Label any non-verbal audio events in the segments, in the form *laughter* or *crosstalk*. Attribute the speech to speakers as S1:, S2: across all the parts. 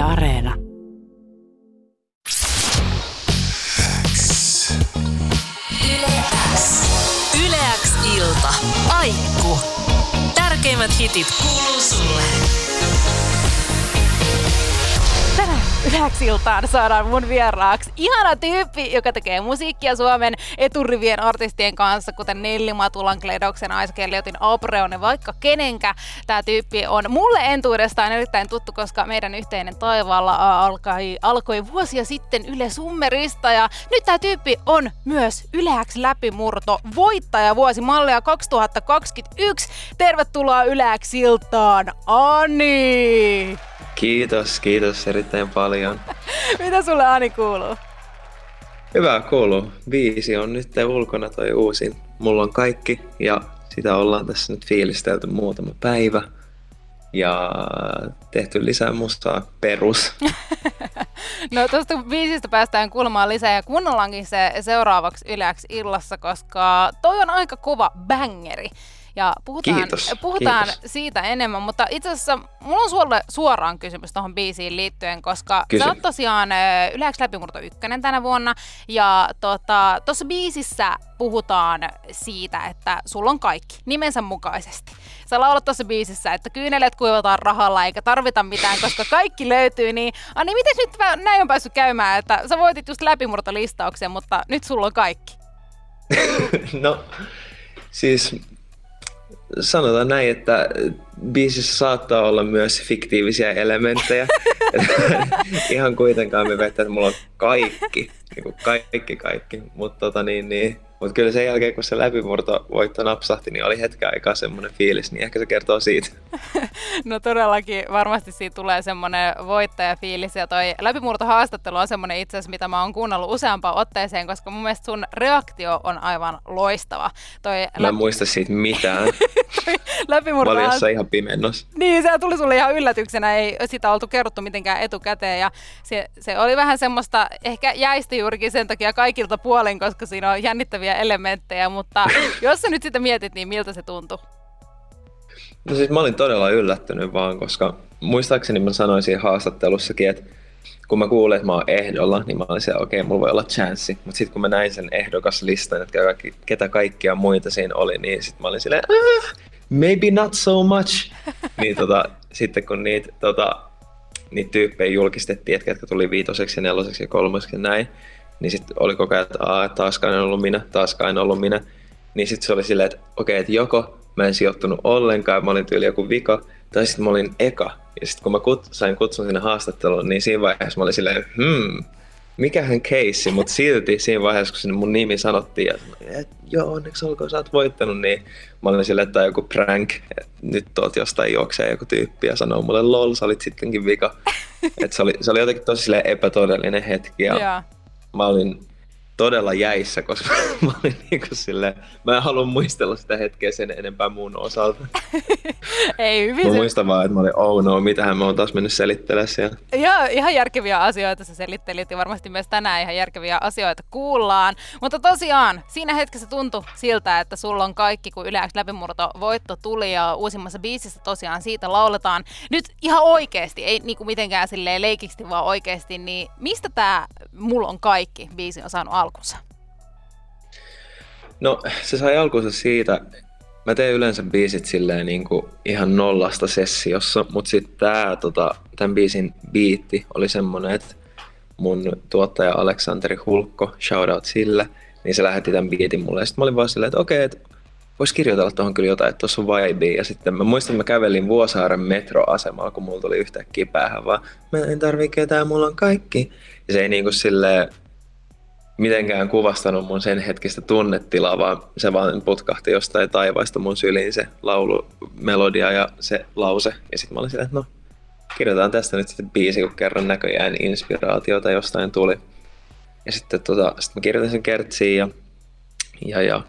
S1: Areena. Yleäks ilta. Aikku. Tärkeimmät hitit kuuluu
S2: Tänään yhdeksi iltaan saadaan mun vieraaksi ihana tyyppi, joka tekee musiikkia Suomen eturivien artistien kanssa, kuten Nelli Matulan, Kledoksen, Aiskeliotin, Apreon ja vaikka kenenkä tämä tyyppi on. Mulle entuudestaan erittäin tuttu, koska meidän yhteinen taivaalla alkoi, alkoi vuosia sitten Yle Summerista ja nyt tämä tyyppi on myös Yleäksi läpimurto voittaja vuosi mallia 2021. Tervetuloa Yleäksi iltaan, Ani!
S3: Kiitos, kiitos erittäin paljon.
S2: Mitä sulle Ani kuuluu?
S3: Hyvä kuuluu. Viisi on nyt ulkona toi uusin. Mulla on kaikki ja sitä ollaan tässä nyt fiilistelty muutama päivä. Ja tehty lisää mustaa perus. *laughs*
S2: no tuosta viisistä päästään kuulemaan lisää ja kuunnellaankin se seuraavaksi yleäksi illassa, koska toi on aika kova bangeri. Ja puhutaan,
S3: Kiitos,
S2: puhutaan
S3: kiitos.
S2: siitä enemmän, mutta itse asiassa mulla on sulle suoraan kysymys tuohon biisiin liittyen, koska
S3: Kysy.
S2: sä oot tosiaan Yleäks läpimurto ykkönen tänä vuonna, ja tuossa tota, biisissä puhutaan siitä, että sulla on kaikki, nimensä mukaisesti. Sä laulat tuossa biisissä, että kyynelet kuivataan rahalla eikä tarvita mitään, koska kaikki löytyy, niin Ani, miten nyt näin on päässyt käymään, että sä voitit just läpimurtolistauksen, mutta nyt sulla on kaikki. *laughs*
S3: no, siis sanotaan näin, että biisissä saattaa olla myös fiktiivisiä elementtejä. *laughs* Ihan kuitenkaan me vettä, että mulla on kaikki, niin kuin kaikki, kaikki. Mutta tota niin, niin, mut kyllä sen jälkeen, kun se läpimurto voitto napsahti, niin oli hetken aikaa semmoinen fiilis, niin ehkä se kertoo siitä. *laughs*
S2: No todellakin, varmasti siitä tulee semmoinen voittajafiilis ja toi läpimurtohaastattelu on semmoinen itse asiassa, mitä mä oon kuunnellut useampaan otteeseen, koska mun mielestä sun reaktio on aivan loistava. Toi
S3: Mä en muista siitä mitään. *laughs* Mä
S2: läpimurto
S3: olin jossain ihan pimennossa.
S2: Niin, se tuli sulle ihan yllätyksenä, ei sitä oltu kerrottu mitenkään etukäteen ja se, se oli vähän semmoista, ehkä jäistä juurikin sen takia kaikilta puolin, koska siinä on jännittäviä elementtejä, mutta *laughs* jos sä nyt sitä mietit, niin miltä se tuntui?
S3: No siis mä olin todella yllättynyt vaan, koska muistaakseni mä sanoin siinä haastattelussakin, että kun mä kuulin, että mä oon ehdolla, niin mä olin siellä, okei, okay, mulla voi olla chanssi. Mutta sitten kun mä näin sen ehdokaslistan, että kaikki, ketä kaikkia muita siinä oli, niin sitten mä olin silleen, ah, maybe not so much. *laughs* niin tota, sitten kun niitä, tota, niitä tyyppejä julkistettiin, että ketkä tuli viitoseksi ja neloseksi ja kolmoseksi ja näin, niin sitten oli koko ajan, että Aa, taaskaan en ollut minä, taaskaan en ollut minä. Niin sitten se oli silleen, että okei, okay, että joko mä en sijoittunut ollenkaan, mä olin tyyli joku vika, tai sitten mä olin eka. Ja sitten kun mä kut, sain kutsun sinne haastatteluun, niin siinä vaiheessa mä olin silleen, hmm, mikähän keissi, mutta silti siinä vaiheessa, kun sinne mun nimi sanottiin, ja että joo, onneksi olkoon, sä oot voittanut, niin mä olin silleen, että joku prank, että nyt tuolta jostain juoksee joku tyyppi ja sanoo mulle, lol, sä olit sittenkin vika. *laughs* että se oli, se oli jotenkin tosi epätodellinen hetki, ja
S2: Joo.
S3: Mä olin todella jäissä, koska *laughs* mä olin niin kuin silleen, mä en halua muistella sitä hetkeä sen enempää mun osalta. *laughs*
S2: Ei hyvin
S3: Mä muistan vaan, että mä olin, oh no, mitähän mä oon taas mennyt selittelemään siellä.
S2: Joo, ihan järkeviä asioita sä selittelit ja varmasti myös tänään ihan järkeviä asioita kuullaan. Mutta tosiaan, siinä hetkessä tuntui siltä, että sulla on kaikki, kun yleensä läpimurto voitto tuli ja uusimmassa biisissä tosiaan siitä lauletaan. Nyt ihan oikeasti, ei niinku mitenkään silleen leikiksi, vaan oikeasti, niin mistä tämä Mulla on kaikki biisi on saanut alkunsa?
S3: No, se sai alkunsa siitä, mä teen yleensä biisit silleen niin kuin ihan nollasta sessiossa, mutta sitten tää, tota, tämän biisin biitti oli semmonen, että mun tuottaja Aleksanteri Hulkko, shoutout sille, niin se lähetti tämän biitin mulle. Sitten mä olin vaan silleen, että okei, että vois kirjoitella tuohon kyllä jotain, että tuossa on vibe. Ja sitten mä muistan, että mä kävelin Vuosaaren metroasemalla, kun mulla tuli yhtäkkiä päähän vaan, mä en tarvii ketään, mulla on kaikki. Ja se ei niinku silleen mitenkään kuvastanut mun sen hetkistä tunnetilaa, vaan se vaan putkahti jostain taivaista mun syliin se laulu, melodia ja se lause. Ja sitten mä olin silleen, että no, kirjoitetaan tästä nyt sitten biisi, kun kerran näköjään inspiraatiota jostain tuli. Ja sitten tota, sit mä kirjoitin sen kertsiin ja, ja, ja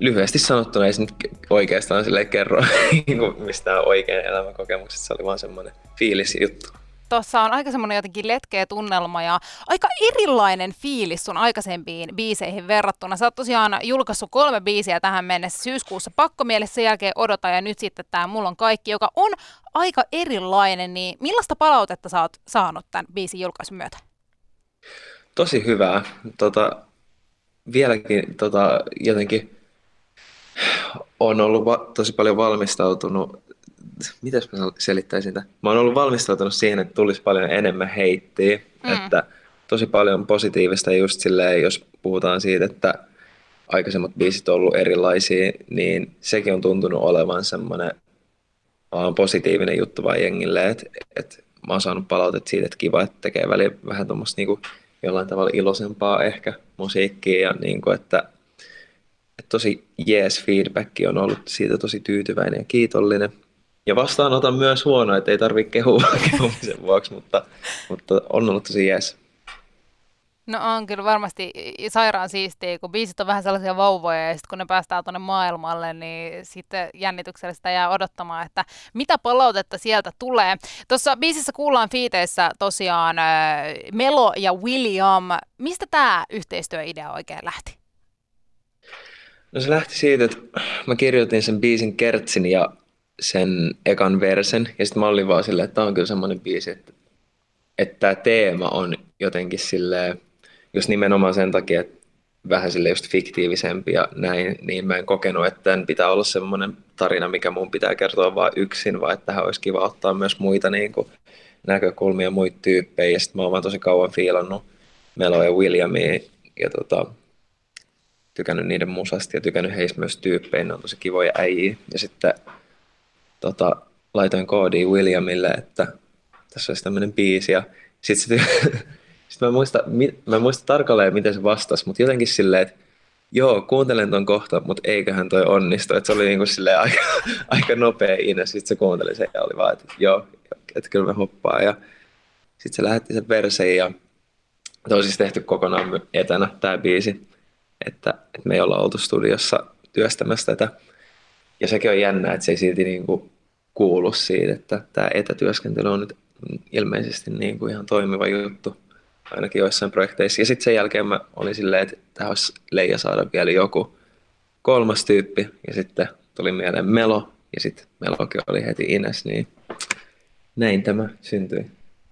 S3: lyhyesti sanottuna ei se nyt oikeastaan sille kerro *laughs* niinku mistään oikein elämänkokemuksesta, se oli vaan semmoinen fiilis juttu.
S2: Tuossa on aika semmoinen jotenkin letkeä tunnelma ja aika erilainen fiilis sun aikaisempiin biiseihin verrattuna. Sä oot tosiaan julkaissut kolme biisiä tähän mennessä syyskuussa pakkomielessä, sen jälkeen odota ja nyt sitten tämä Mulla on kaikki, joka on aika erilainen, niin millaista palautetta sä oot saanut tämän biisin julkaisun myötä?
S3: Tosi hyvää. Tota, vieläkin tota, jotenkin on ollut va- tosi paljon valmistautunut, mitäs mä selittäisin sitä? Mä oon ollut valmistautunut siihen, että tulisi paljon enemmän heittiä, mm. että tosi paljon positiivista just silleen, jos puhutaan siitä, että aikaisemmat biisit on ollut erilaisia, niin sekin on tuntunut olevan semmoinen vaan positiivinen juttu vaan jengille, että, että mä oon saanut palautet siitä, että kiva, että tekee väliin vähän tuommoista niin jollain tavalla iloisempaa ehkä musiikkia ja niin kuin, että, että tosi jees feedback on ollut siitä tosi tyytyväinen ja kiitollinen. Ja vastaanotan myös huono, että ei tarvitse kehua *laughs* kehumisen vuoksi, mutta, mutta on ollut tosi jees.
S2: No on kyllä varmasti sairaan siistiä, kun biisit on vähän sellaisia vauvoja ja sitten kun ne päästään tuonne maailmalle, niin sitten jännityksellä sitä jää odottamaan, että mitä palautetta sieltä tulee. Tuossa biisissä kuullaan fiiteissä tosiaan äh, Melo ja William. Mistä tämä yhteistyöidea oikein lähti?
S3: No se lähti siitä, että mä kirjoitin sen biisin Kertsin ja sen ekan versen, ja sitten mä olin vaan silleen, että tämä on kyllä semmoinen biisi, että, että tämä teema on jotenkin silleen, just nimenomaan sen takia, että vähän sille just fiktiivisempi ja näin, niin mä en kokenut, että tämän pitää olla semmoinen tarina, mikä mun pitää kertoa vain yksin, vaan että tähän olisi kiva ottaa myös muita niin kuin, näkökulmia, muita tyyppejä. Ja sitten mä oon vaan tosi kauan fiilannut Melo ja Williamia ja tota, tykännyt niiden musasta ja tykännyt heistä myös tyyppejä, ne on tosi kivoja äijiä. Ja sitten tota, laitoin koodi Williamille, että tässä olisi tämmöinen biisi ja sitten se *laughs* Sitten mä muista, mä en muista tarkalleen, miten se vastasi, mutta jotenkin silleen, että joo, kuuntelen ton kohta, mutta eiköhän toi onnistu. Että se oli niinku silleen aika, *laughs* aika nopea ine. Sitten se kuunteli sen ja oli vaan, että joo, että kyllä me hoppaa. Ja sitten se lähetti sen verseen ja se on siis tehty kokonaan etänä tämä biisi. Että, että me ei olla oltu studiossa työstämässä tätä. Ja sekin on jännä, että se ei silti niinku kuulu siitä, että tämä etätyöskentely on nyt ilmeisesti niin kuin ihan toimiva juttu ainakin joissain projekteissa. Ja sitten sen jälkeen mä olin silleen, että tähän olisi leija saada vielä joku kolmas tyyppi. Ja sitten tuli mieleen Melo, ja sitten Melokin oli heti Ines, niin näin tämä syntyi.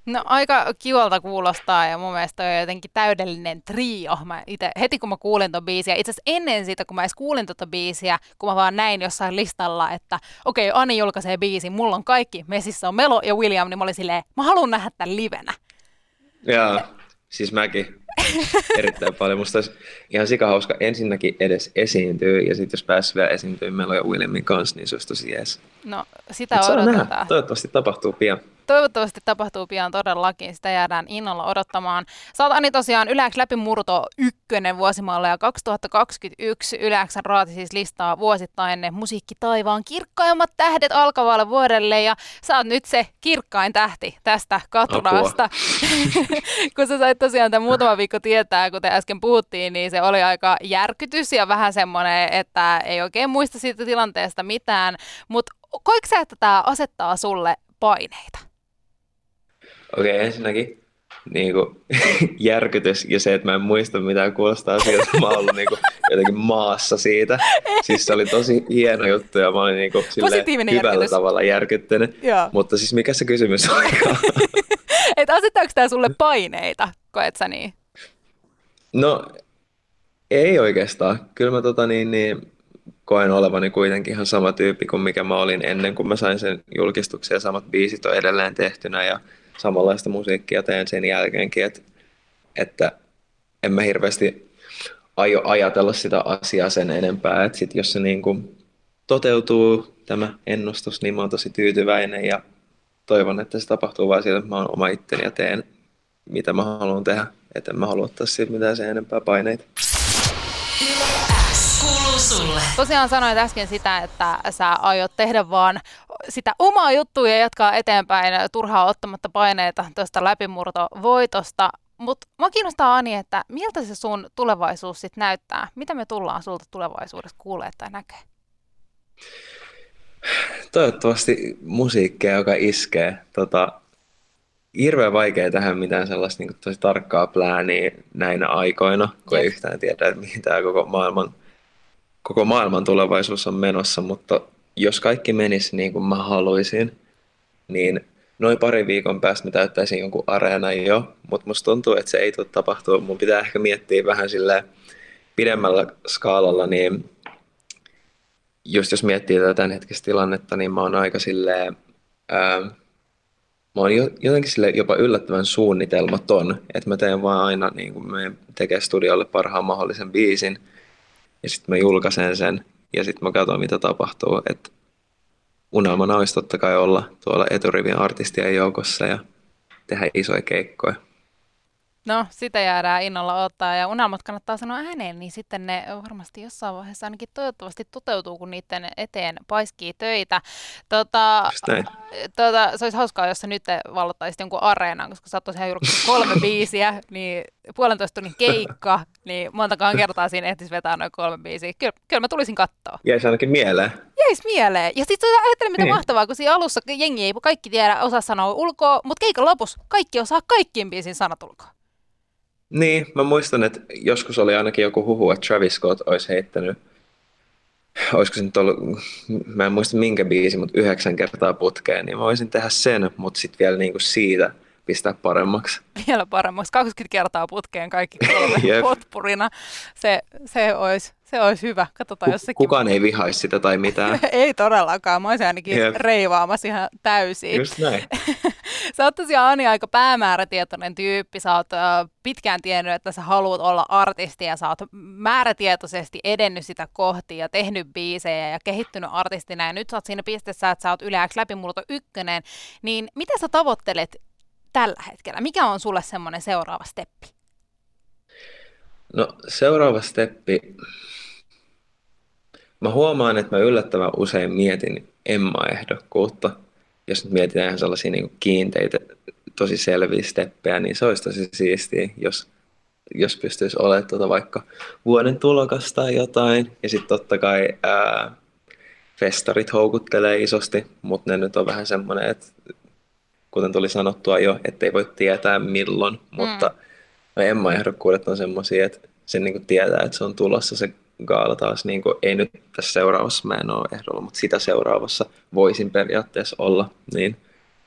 S2: No aika kivalta kuulostaa ja mun mielestä on jotenkin täydellinen trio. Mä ite, heti kun mä kuulin ton biisiä, itse asiassa ennen sitä kun mä edes kuulin tota biisiä, kun mä vaan näin jossain listalla, että okei, okay, Ani julkaisee biisi, mulla on kaikki, messissä on Melo ja William, niin mä olin silleen, mä haluan nähdä tämän livenä.
S3: Joo. Siis mäkin erittäin paljon. Musta olisi ihan sikahauska ensinnäkin edes esiintyä, ja sitten jos pääsisi vielä esiintyä Melo ja Williamin kanssa, niin se olisi tosi jees.
S2: No, sitä Mut odotetaan. Nähdä.
S3: Toivottavasti tapahtuu pian.
S2: Toivottavasti tapahtuu pian todellakin, sitä jäädään innolla odottamaan. Sä oot Ani tosiaan Yläks läpimurto ykkönen vuosimaalla ja 2021 Yläksän raati siis listaa vuosittain ne musiikkitaivaan kirkkaimmat tähdet alkavalle vuodelle ja sä oot nyt se kirkkain tähti tästä katurasta. *laughs* Kun sä sait tosiaan tämän muutama viikko tietää, kuten äsken puhuttiin, niin se oli aika järkytys ja vähän semmoinen, että ei oikein muista siitä tilanteesta mitään, mutta koiko sä, että tämä asettaa sulle paineita?
S3: Okei, okay, ensinnäkin niin kuin, *laughs* järkytys ja se, että mä en muista mitään kuulostaa siltä, että mä oon ollut niin kuin, jotenkin maassa siitä. Siis se oli tosi hieno juttu ja mä olin niin kuin, hyvällä järkytys. tavalla järkyttynyt. Joo. Mutta siis mikä se kysymys oli? *laughs*
S2: että asettaako tämä sulle paineita, koet sä niin?
S3: No ei oikeastaan. Kyllä mä tota, niin, niin, koen olevani kuitenkin ihan sama tyyppi kuin mikä mä olin ennen kuin mä sain sen julkistuksen ja samat biisit on edelleen tehtynä ja samanlaista musiikkia teen sen jälkeenkin, että, että en mä hirveästi aio ajatella sitä asiaa sen enempää, että sit jos se niin kuin toteutuu tämä ennustus, niin mä oon tosi tyytyväinen ja toivon, että se tapahtuu vain sillä, että mä oon oma itteni ja teen mitä mä haluan tehdä, että mä halua ottaa siitä mitään sen enempää paineita.
S2: Tosiaan sanoit äsken sitä, että sä aiot tehdä vaan sitä omaa juttua ja jatkaa eteenpäin turhaa ottamatta paineita tuosta läpimurtovoitosta. Mutta mä kiinnostaa Ani, että miltä se sun tulevaisuus sitten näyttää? Mitä me tullaan sulta tulevaisuudessa kuulee tai näkee?
S3: Toivottavasti musiikkia, joka iskee. Tota, hirveän vaikea tehdä mitään sellaista niin tosi tarkkaa plääniä näinä aikoina, kun ei yhtään tiedä, että mihin tämä koko maailman, koko maailman tulevaisuus on menossa, mutta jos kaikki menisi niin kuin mä haluaisin, niin noin pari viikon päästä mä täyttäisin jonkun areenan jo, mutta musta tuntuu, että se ei tule tapahtua. Mun pitää ehkä miettiä vähän sille pidemmällä skaalalla, niin just jos miettii tätä tämänhetkistä tilannetta, niin mä oon aika silleen, ää, mä oon jotenkin sille jopa yllättävän suunnitelmaton, että mä teen vaan aina niin kuin me tekee studiolle parhaan mahdollisen biisin, ja sitten mä julkaisen sen, ja sitten mä katson, mitä tapahtuu. Et unelmana olisi totta kai olla tuolla eturivin artistien joukossa ja tehdä isoja keikkoja.
S2: No, sitä jäädään innolla ottaa ja unelmat kannattaa sanoa ääneen, niin sitten ne varmasti jossain vaiheessa ainakin toivottavasti toteutuu, kun niiden eteen paiskii töitä. Tota, tota, se olisi hauskaa, jos sä nyt vallottaisit jonkun areenan, koska sä oot tosiaan julkaissut kolme *laughs* biisiä, niin puolentoista tunnin keikka, niin montakaan kertaa siinä ehtisi vetää noin kolme biisiä. Kyllä, kyllä mä tulisin kattoa.
S3: Jäisi ainakin mieleen.
S2: Jäisi mieleen. Ja sitten ajattele, mitä niin. mahtavaa, kun siinä alussa jengi ei kaikki tiedä, osaa sanoa ulkoa, mutta keikan lopussa kaikki osaa kaikkien biisin sanat ulkoa.
S3: Niin, mä muistan, että joskus oli ainakin joku huhu, että Travis Scott olisi heittänyt, olisiko se nyt ollut, mä en muista minkä biisi, mutta yhdeksän kertaa putkeen, niin mä voisin tehdä sen, mutta sitten vielä niinku siitä pistää paremmaksi.
S2: Vielä paremmaksi, 20 kertaa putkeen kaikki kolme *laughs* potpurina. Se, se olisi se olisi hyvä. Katsotaan, jos sekin...
S3: Kukaan ei vihaisi sitä tai mitään. *laughs*
S2: ei todellakaan. Mä olisin ainakin yep. reivaamassa ihan täysin.
S3: Just näin. *laughs*
S2: sä oot tosiaan Ani aika päämäärätietoinen tyyppi. Sä oot uh, pitkään tiennyt, että sä haluat olla artisti ja sä oot määrätietoisesti edennyt sitä kohti ja tehnyt biisejä ja kehittynyt artistina. Ja nyt sä oot siinä pisteessä, että sä oot yleensä läpimurto ykkönen. Niin mitä sä tavoittelet tällä hetkellä? Mikä on sulle semmoinen seuraava steppi?
S3: No seuraava steppi, Mä huomaan, että mä yllättävän usein mietin Emma-ehdokkuutta. Jos nyt mietitään ihan sellaisia niin kiinteitä, tosi selviä steppejä, niin se olisi tosi siistiä, jos, jos pystyisi olemaan tuota vaikka vuoden tulokas tai jotain. Ja sitten totta kai ää, festarit houkuttelee isosti, mutta ne nyt on vähän semmoinen, että kuten tuli sanottua jo, ettei voi tietää milloin, mutta mm. no Emma-ehdokkuudet on semmoisia, että sen niin tietää, että se on tulossa se gaala taas, niin kuin, ei nyt tässä seuraavassa mä en ole ehdolla, mutta sitä seuraavassa voisin periaatteessa olla, niin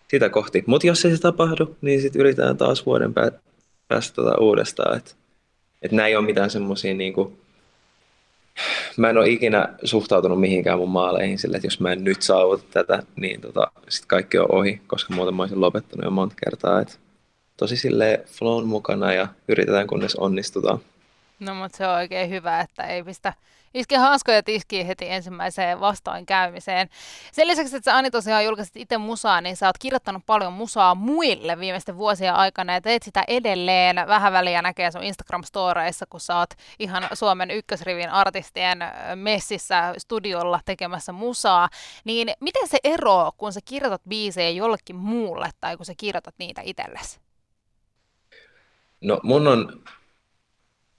S3: sitä kohti. Mutta jos ei se tapahdu, niin sitten yritetään taas vuoden pää- päästä tota uudestaan. Että et näin ei ole mitään semmoisia, niin kuin, mä en ole ikinä suhtautunut mihinkään mun maaleihin sille, että jos mä en nyt saavuta tätä, niin tota, sitten kaikki on ohi, koska muuten mä olisin lopettanut jo monta kertaa. Et tosi sille flown mukana ja yritetään kunnes onnistutaan.
S2: No mutta se on oikein hyvä, että ei pistä iske hanskoja tiskiin heti ensimmäiseen vastoinkäymiseen. Sen lisäksi, että sä Ani tosiaan julkaisit itse musaa, niin sä oot kirjoittanut paljon musaa muille viimeisten vuosien aikana ja teet sitä edelleen. Vähän väliä näkee sun Instagram-storeissa, kun sä oot ihan Suomen ykkösrivin artistien messissä studiolla tekemässä musaa. Niin miten se ero, kun sä kirjoitat biisejä jollekin muulle tai kun sä kirjoitat niitä itsellesi?
S3: No mun on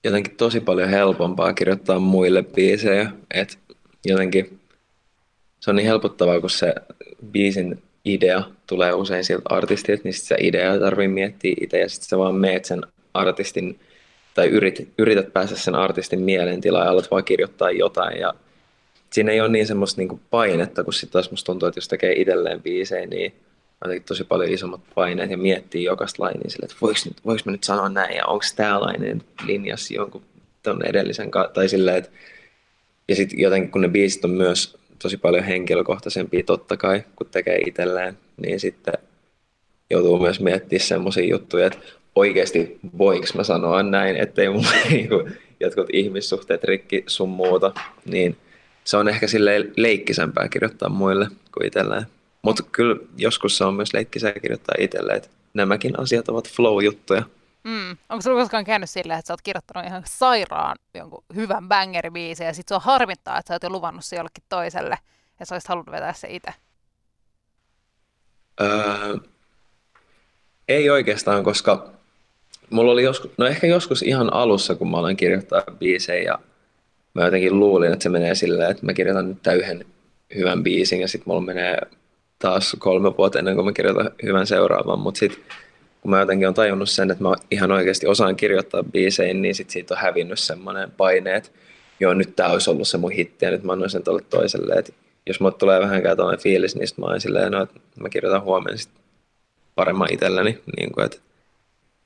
S3: jotenkin tosi paljon helpompaa kirjoittaa muille biisejä. Et jotenkin se on niin helpottavaa, kun se biisin idea tulee usein siltä artistilta, niin sitten se idea tarvii miettiä itse ja sitten sä vaan meet sen artistin tai yrit, yrität päästä sen artistin mielentilaan ja alat vaan kirjoittaa jotain ja siinä ei ole niin semmoista niinku painetta, kun sitten taas musta tuntuu, että jos tekee itselleen biisejä, niin jotenkin tosi paljon isommat paineet ja miettii jokaista lainia sille, että voiko, nyt, voiko mä nyt sanoa näin ja onko tällainen linjassa jonkun ton edellisen ka- tai silleen, että ja sitten jotenkin kun ne biisit on myös tosi paljon henkilökohtaisempia totta kai, kun tekee itselleen, niin sitten joutuu myös miettimään semmoisia juttuja, että oikeasti voinko mä sanoa näin, ettei mun niinku *laughs* jotkut ihmissuhteet rikki sun muuta, niin se on ehkä sille leikkisämpää kirjoittaa muille kuin itselleen. Mutta kyllä joskus se on myös leikkisää kirjoittaa itselle, että nämäkin asiat ovat flow-juttuja.
S2: Mm. Onko sinulla koskaan käynyt silleen, että sä oot kirjoittanut ihan sairaan jonkun hyvän bangeribiisin ja sit se on harmittaa, että sä oot jo luvannut se jollekin toiselle ja sä olisit halunnut vetää se itse?
S3: Öö, ei oikeastaan, koska mulla oli joskus, no ehkä joskus ihan alussa, kun mä olen kirjoittaa biisejä ja mä jotenkin luulin, että se menee silleen, että mä kirjoitan nyt yhden hyvän biisin ja sitten mulla menee taas kolme vuotta ennen kuin mä kirjoitan hyvän seuraavan, mutta sitten kun mä jotenkin on tajunnut sen, että mä ihan oikeasti osaan kirjoittaa biisejä, niin sit siitä on hävinnyt semmoinen paine, että joo, nyt tää olisi ollut se mun hitti ja nyt mä annoin sen tuolle toiselle. Et jos mulle tulee vähänkään tällainen fiilis, niin sit mä oon silleen, no, että mä kirjoitan huomenna sit paremman itselleni. Niin kuin, että,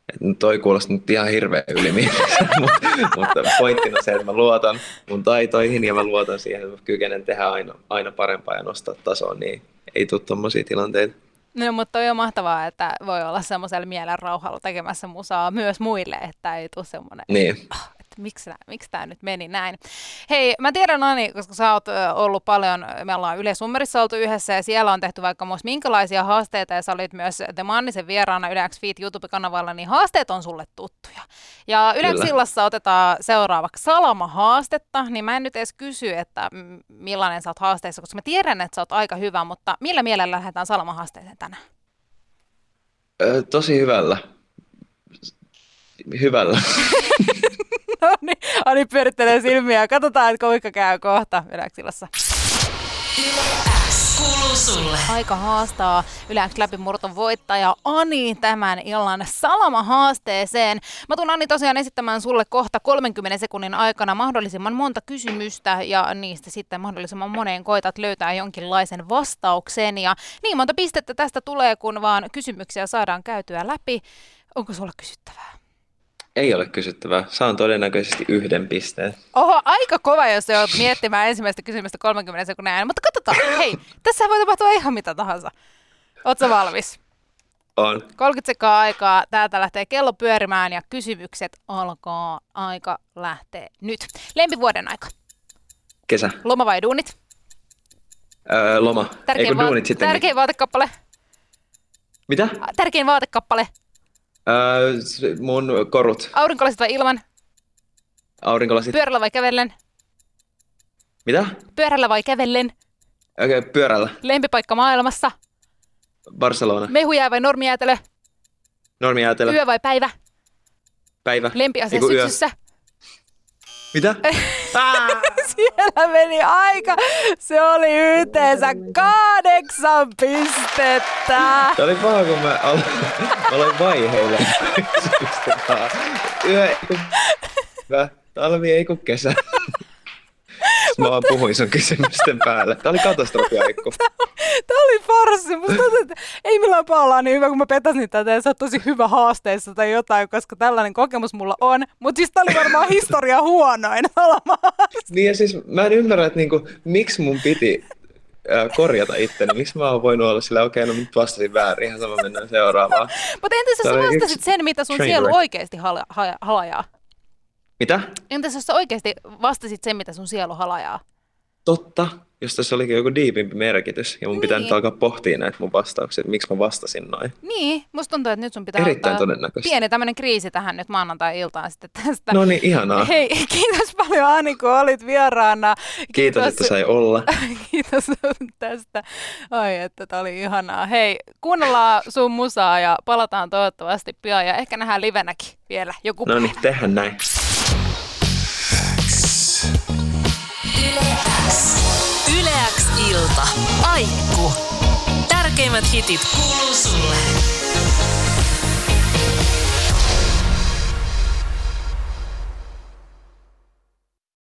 S3: että toi kuulostaa nyt ihan hirveän ylimieliseltä, *laughs* mutta, mutta pointtina se, että mä luotan mun taitoihin ja mä luotan siihen, että mä kykenen tehdä aina, aina parempaa ja nostaa tasoa, niin ei tule tommosia tilanteita.
S2: No, mutta on jo mahtavaa, että voi olla semmoisella mielen rauhalla tekemässä musaa myös muille, että ei tule semmoinen,
S3: Niin.
S2: "Ah, että miksi, miksi tämä nyt meni näin. Hei, mä tiedän Ani, koska sä oot ollut paljon, me ollaan Yle Summerissa oltu yhdessä ja siellä on tehty vaikka myös minkälaisia haasteita ja sä olit myös The Mannisen vieraana Yle X Feed YouTube-kanavalla, niin haasteet on sulle tuttuja. Ja Yle X
S3: Kyllä.
S2: illassa otetaan seuraavaksi Salama-haastetta, niin mä en nyt edes kysy, että millainen sä oot haasteessa, koska mä tiedän, että sä oot aika hyvä, mutta millä mielellä lähdetään Salama-haasteeseen tänään?
S3: Ö, tosi hyvällä. Hyvällä. *laughs*
S2: No *laughs* niin, Ani pyörittelee silmiä. Katsotaan, että kuinka käy kohta Yläksilassa. Aika haastaa Yläks läpimurton voittaja Ani tämän illan Salama-haasteeseen. Mä tulen Ani tosiaan esittämään sulle kohta 30 sekunnin aikana mahdollisimman monta kysymystä ja niistä sitten mahdollisimman moneen koitat löytää jonkinlaisen vastauksen. Ja niin monta pistettä tästä tulee, kun vaan kysymyksiä saadaan käytyä läpi. Onko sulla kysyttävää?
S3: Ei ole kysyttävää. Saan todennäköisesti yhden pisteen.
S2: Oho, aika kova, jos se oot miettimään ensimmäistä kysymystä 30 sekunnin ajan. Mutta katsotaan, hei, tässä voi tapahtua ihan mitä tahansa. Ootko valmis?
S3: On.
S2: 30 sekuntia aikaa, täältä lähtee kello pyörimään ja kysymykset alkaa. Aika lähtee nyt. Lempivuoden aika.
S3: Kesä.
S2: Loma vai duunit?
S3: Öö, loma. Eikö
S2: vaat-
S3: duunit sitten?
S2: tärkein vaatekappale.
S3: Mitä?
S2: Tärkein vaatekappale.
S3: Öö, s- mun korut.
S2: Aurinkolasit vai ilman?
S3: Aurinkolasit.
S2: Pyörällä vai kävellen?
S3: Mitä?
S2: Pyörällä vai kävellen?
S3: Okei, okay, pyörällä.
S2: Lempipaikka maailmassa?
S3: Barcelona.
S2: Mehujää vai normijäätelö?
S3: Normi ajatella.
S2: Yö vai päivä?
S3: Päivä.
S2: Lempiasia
S3: Eiku yö. Mitä? *laughs*
S2: Siellä meni aika. Se oli yhteensä kahdeksan pistettä.
S3: Tämä oli paha, kun mä aloin vaiheilla. Yö ei kun... Hyvä. Talvi ei kun kesä. Mä vaan puhuin sun kysymysten päälle. Tää oli katastrofi, Aikku.
S2: Tämä oli farssi. Musta tuntuu, että palaa niin hyvä, kun mä petäsin tätä ja sä oot tosi hyvä haasteessa tai jotain, koska tällainen kokemus mulla on. Mutta siis tää oli varmaan *laughs* historia huonoin.
S3: Niin ja siis mä en ymmärrä, että niinku, miksi mun piti äh, korjata itteni. Miksi mä oon voinut olla sillä, okei, okay, no nyt vastasin väärin, ihan sama mennään seuraavaan.
S2: Mutta entäs jos sä vastasit sen, mitä sun sielu
S3: wreck.
S2: oikeasti hala- ha- halajaa?
S3: Mitä?
S2: Entäs jos sä oikeasti vastasit sen, mitä sun sielu halajaa?
S3: Totta, jos tässä olikin joku diipimpi merkitys, ja mun pitää
S2: Niin.
S3: nyt alkaa pohtia näitä mun vastauksia, että miksi mä vastasin noin.
S2: Niin, musta tuntuu, että nyt sun pitää
S3: Erittäin
S2: ottaa
S3: todennäköistä.
S2: pieni tämmöinen kriisi tähän nyt maanantai-iltaan sitten tästä.
S3: No niin, ihanaa.
S2: Hei, kiitos paljon Ani, kun olit vieraana.
S3: Kiitos, että sai olla. *laughs*
S2: Kiitos tästä. Ai, että tämä oli ihanaa. Hei, kuunnellaan sun musaa ja palataan toivottavasti pian ja ehkä nähdään livenäkin vielä joku
S3: No niin, tehdään näin.
S1: Ilta. Aikku. Tärkeimmät hitit kuuluu sulle.